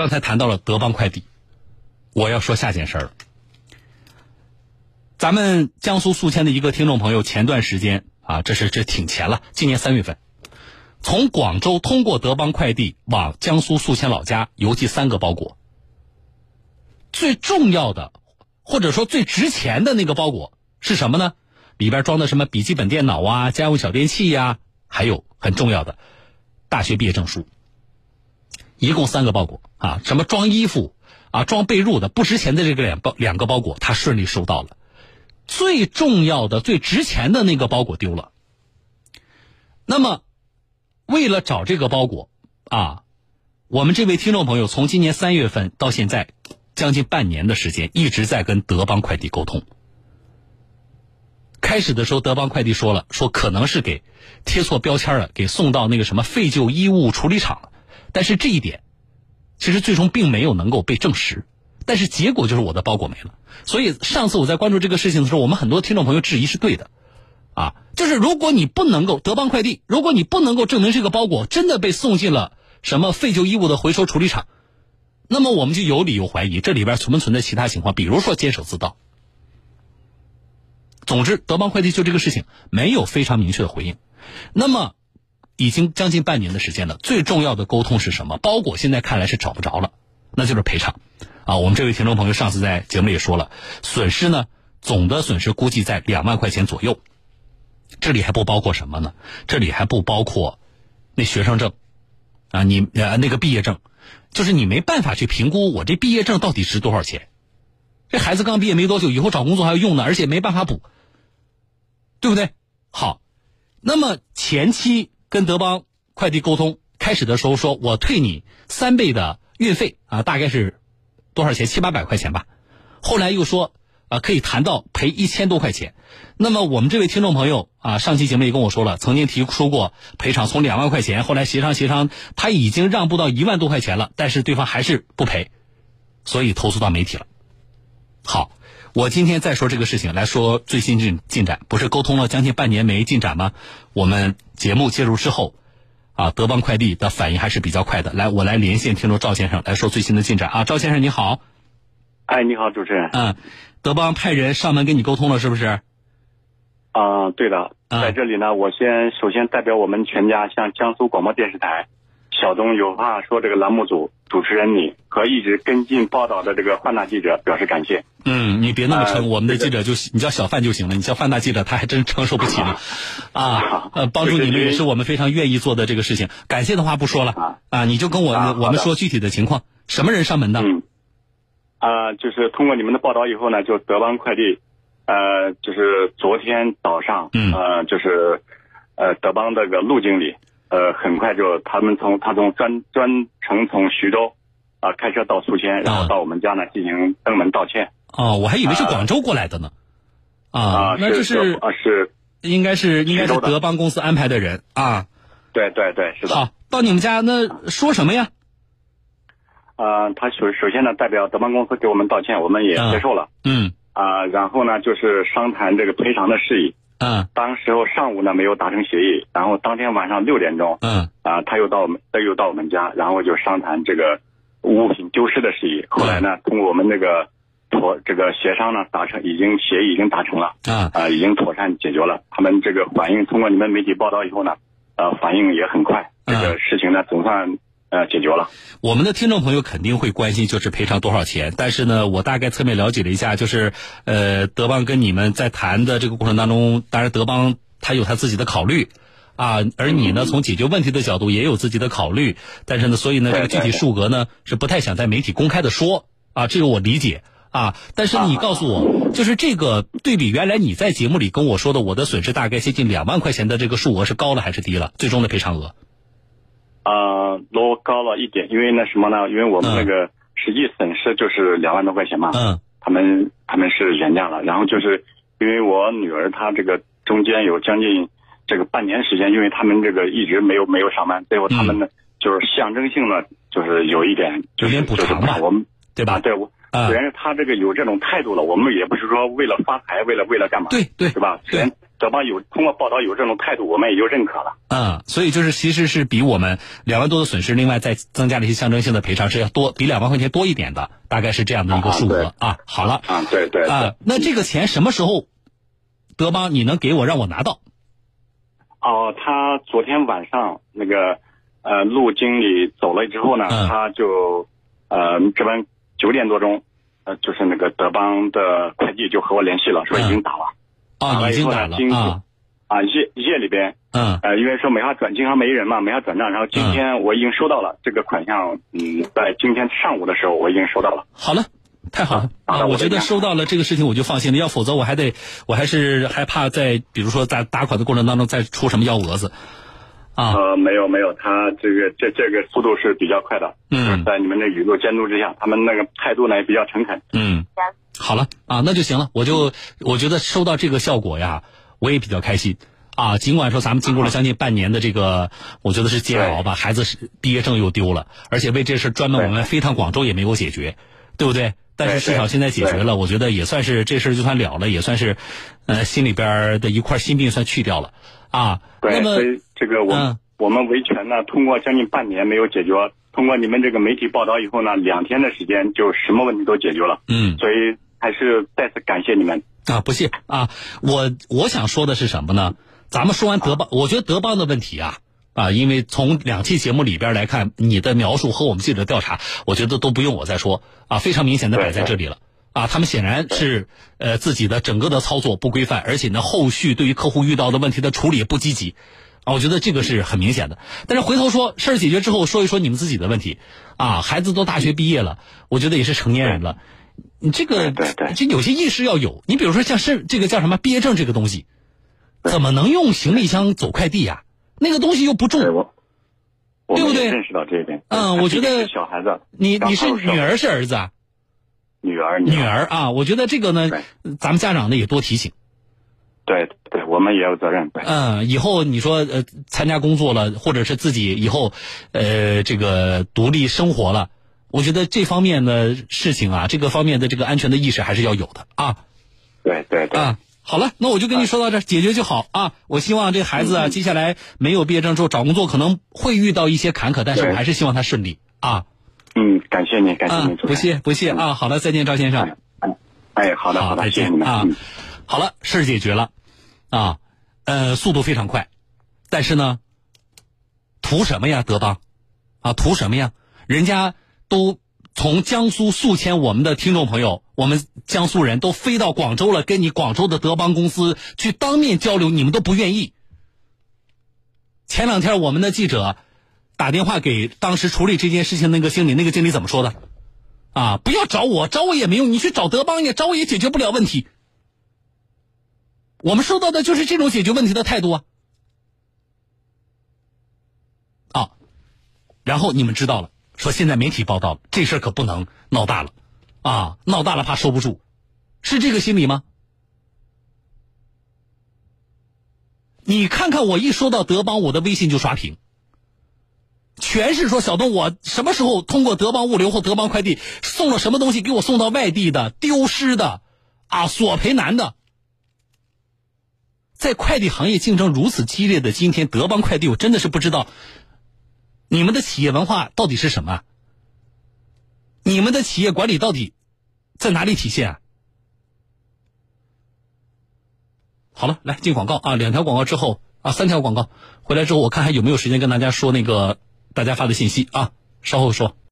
刚才谈到了德邦快递，我要说下件事儿了。咱们江苏宿迁的一个听众朋友，前段时间啊，这是这挺前了，今年三月份，从广州通过德邦快递往江苏宿迁老家邮寄三个包裹。最重要的，或者说最值钱的那个包裹是什么呢？里边装的什么笔记本电脑啊、家用小电器呀，还有很重要的大学毕业证书。一共三个包裹啊，什么装衣服啊、装被褥的不值钱的这个两包两个包裹，他顺利收到了。最重要的、最值钱的那个包裹丢了。那么，为了找这个包裹啊，我们这位听众朋友从今年三月份到现在，将近半年的时间，一直在跟德邦快递沟通。开始的时候，德邦快递说了，说可能是给贴错标签了，给送到那个什么废旧衣物处理厂了。但是这一点，其实最终并没有能够被证实。但是结果就是我的包裹没了。所以上次我在关注这个事情的时候，我们很多听众朋友质疑是对的，啊，就是如果你不能够德邦快递，如果你不能够证明这个包裹真的被送进了什么废旧衣物的回收处理厂，那么我们就有理由怀疑这里边存不存在其他情况，比如说监守自盗。总之，德邦快递就这个事情没有非常明确的回应。那么，已经将近半年的时间了，最重要的沟通是什么？包裹现在看来是找不着了，那就是赔偿。啊，我们这位听众朋友上次在节目里也说了，损失呢，总的损失估计在两万块钱左右。这里还不包括什么呢？这里还不包括那学生证啊，你呃那个毕业证，就是你没办法去评估我这毕业证到底值多少钱。这孩子刚毕业没多久，以后找工作还要用呢，而且没办法补，对不对？好，那么前期跟德邦快递沟通，开始的时候说我退你三倍的运费啊，大概是。多少钱？七八百块钱吧。后来又说啊，可以谈到赔一千多块钱。那么我们这位听众朋友啊，上期节目也跟我说了，曾经提出过赔偿从两万块钱，后来协商协商，他已经让步到一万多块钱了，但是对方还是不赔，所以投诉到媒体了。好，我今天再说这个事情，来说最新进进展，不是沟通了将近半年没进展吗？我们节目介入之后。啊，德邦快递的反应还是比较快的。来，我来连线听众赵先生来说最新的进展啊。赵先生你好，哎，你好，主持人。嗯，德邦派人上门跟你沟通了，是不是？啊，对的，在这里呢，我先首先代表我们全家向江苏广播电视台。小东有话说，这个栏目组主持人你和一直跟进报道的这个范大记者表示感谢。嗯，你别那么称，我们的记者就你叫小范就行了，你叫范大记者他还真承受不起呢。啊，呃，帮助你们也是我们非常愿意做的这个事情。感谢的话不说了啊，你就跟我们我们说具体的情况，什么人上门的？嗯，啊，就是通过你们的报道以后呢，就德邦快递，呃，就是昨天早上，嗯，呃，就是呃德邦这个陆经理。呃，很快就他们从他从专专程从徐州啊开车到宿迁，然后到我们家呢进行登门道歉。哦，我还以为是广州过来的呢。啊，那这是啊是应该是应该是德邦公司安排的人啊。对对对，是的。好，到你们家那说什么呀？啊，他首首先呢代表德邦公司给我们道歉，我们也接受了。嗯。啊，然后呢就是商谈这个赔偿的事宜。嗯，当时候上午呢没有达成协议，然后当天晚上六点钟，嗯，啊，他又到我们，他又到我们家，然后就商谈这个物品丢失的事宜。后来呢，通过我们那个妥这个协商呢，达成已经协议已经达成了，啊啊，已经妥善解决了。他们这个反应，通过你们媒体报道以后呢，呃，反应也很快，这个事情呢总算。呃，解决了。我们的听众朋友肯定会关心，就是赔偿多少钱。但是呢，我大概侧面了解了一下，就是呃，德邦跟你们在谈的这个过程当中，当然德邦他有他自己的考虑啊，而你呢，从解决问题的角度也有自己的考虑。但是呢，所以呢，这个具体数额呢，是不太想在媒体公开的说啊，这个我理解啊。但是你告诉我，就是这个对比原来你在节目里跟我说的，我的损失大概接近两万块钱的这个数额是高了还是低了？最终的赔偿额？呃，多高了一点，因为那什么呢？因为我们那个实际损失就是两万多块钱嘛。嗯。他们他们是原价了，然后就是因为我女儿她这个中间有将近这个半年时间，因为他们这个一直没有没有上班，最后他们呢就是象征性的，就是有一点就是补偿吧，我们对吧？对，我虽然是他这个有这种态度了，我们也不是说为了发财，为了为了干嘛？对对，是吧？虽然德邦有通过报道有这种态度，我们也就认可了。嗯，所以就是其实是比我们两万多的损失，另外再增加了一些象征性的赔偿是要多，比两万块钱多一点的，大概是这样的一个数额啊。好了，啊，对对啊，那这个钱什么时候德邦你能给我让我拿到？哦，他昨天晚上那个呃陆经理走了之后呢，他就呃这边九点多钟，呃就是那个德邦的快递就和我联系了，说已经打了。啊，已经打了啊。啊夜夜里边，嗯呃因为说没法转，经常没人嘛，没法转账。然后今天我已经收到了这个款项，嗯，在今天上午的时候我已经收到了。好了。太好了啊！我觉得收到了这个事情我就放心了，要否则我还得，我还是害怕在比如说在打款的过程当中再出什么幺蛾子，啊。呃，没有没有，他这个这这个速度是比较快的。嗯。在你们的雨露监督之下，他们那个态度呢也比较诚恳。嗯。好了啊，那就行了。我就我觉得收到这个效果呀，我也比较开心啊。尽管说咱们经过了将近半年的这个，我觉得是煎熬吧，孩子是毕业证又丢了，而且为这事专门我们飞趟广州也没有解决，对不对？但是至少现在解决了，我觉得也算是这事就算了了，也算是，呃，心里边的一块心病算去掉了，啊。对，所以这个我我们维权呢，通过将近半年没有解决，通过你们这个媒体报道以后呢，两天的时间就什么问题都解决了。嗯。所以还是再次感谢你们啊，不谢啊。我我想说的是什么呢？咱们说完德邦，我觉得德邦的问题啊。啊，因为从两期节目里边来看，你的描述和我们记者调查，我觉得都不用我再说啊，非常明显的摆在这里了啊。他们显然是呃自己的整个的操作不规范，而且呢，后续对于客户遇到的问题的处理也不积极啊。我觉得这个是很明显的。但是回头说事儿解决之后，说一说你们自己的问题啊，孩子都大学毕业了，我觉得也是成年人了，你这个对对这有些意识要有。你比如说像是这个叫什么毕业证这个东西，怎么能用行李箱走快递呀？那个东西又不重，对不对？认识到这一点。嗯，我觉得小孩子，你你是女儿是儿子啊？女儿，女儿啊！我觉得这个呢，咱们家长呢也多提醒。对对，我们也有责任。嗯，以后你说呃参加工作了，或者是自己以后呃这个独立生活了，我觉得这方面的事情啊，这个方面的这个安全的意识还是要有的啊。对对对。啊。好了，那我就跟你说到这儿，解决就好啊！我希望这孩子啊，接下来没有毕业证之后找工作可能会遇到一些坎坷，但是我还是希望他顺利啊。嗯，感谢你，感谢你，不谢不谢啊！好了，再见，赵先生。哎，好的，好的，再见啊！好了，事儿解决了啊，呃，速度非常快，但是呢，图什么呀？德邦啊，图什么呀？人家都。从江苏宿迁我们的听众朋友，我们江苏人都飞到广州了，跟你广州的德邦公司去当面交流，你们都不愿意。前两天我们的记者打电话给当时处理这件事情那个经理，那个经理怎么说的？啊，不要找我，找我也没用，你去找德邦也找我也解决不了问题。我们收到的就是这种解决问题的态度啊。啊，然后你们知道了。说现在媒体报道这事儿可不能闹大了，啊，闹大了怕收不住，是这个心理吗？你看看我一说到德邦，我的微信就刷屏，全是说小东，我什么时候通过德邦物流或德邦快递送了什么东西给我送到外地的、丢失的，啊，索赔难的。在快递行业竞争如此激烈的今天，德邦快递我真的是不知道。你们的企业文化到底是什么？你们的企业管理到底在哪里体现啊？好了，来进广告啊！两条广告之后啊，三条广告回来之后，我看还有没有时间跟大家说那个大家发的信息啊？稍后说。